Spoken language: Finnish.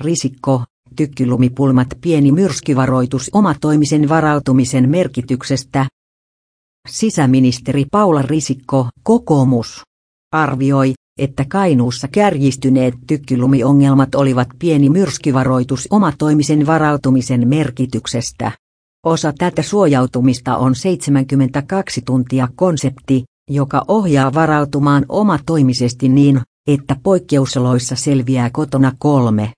Risikko, tykkylumipulmat pieni myrskyvaroitus omatoimisen varautumisen merkityksestä. Sisäministeri Paula Risikko, kokoomus, arvioi, että Kainuussa kärjistyneet tykkylumiongelmat olivat pieni myrskyvaroitus omatoimisen varautumisen merkityksestä. Osa tätä suojautumista on 72 tuntia konsepti, joka ohjaa varautumaan omatoimisesti niin, että poikkeusoloissa selviää kotona kolme.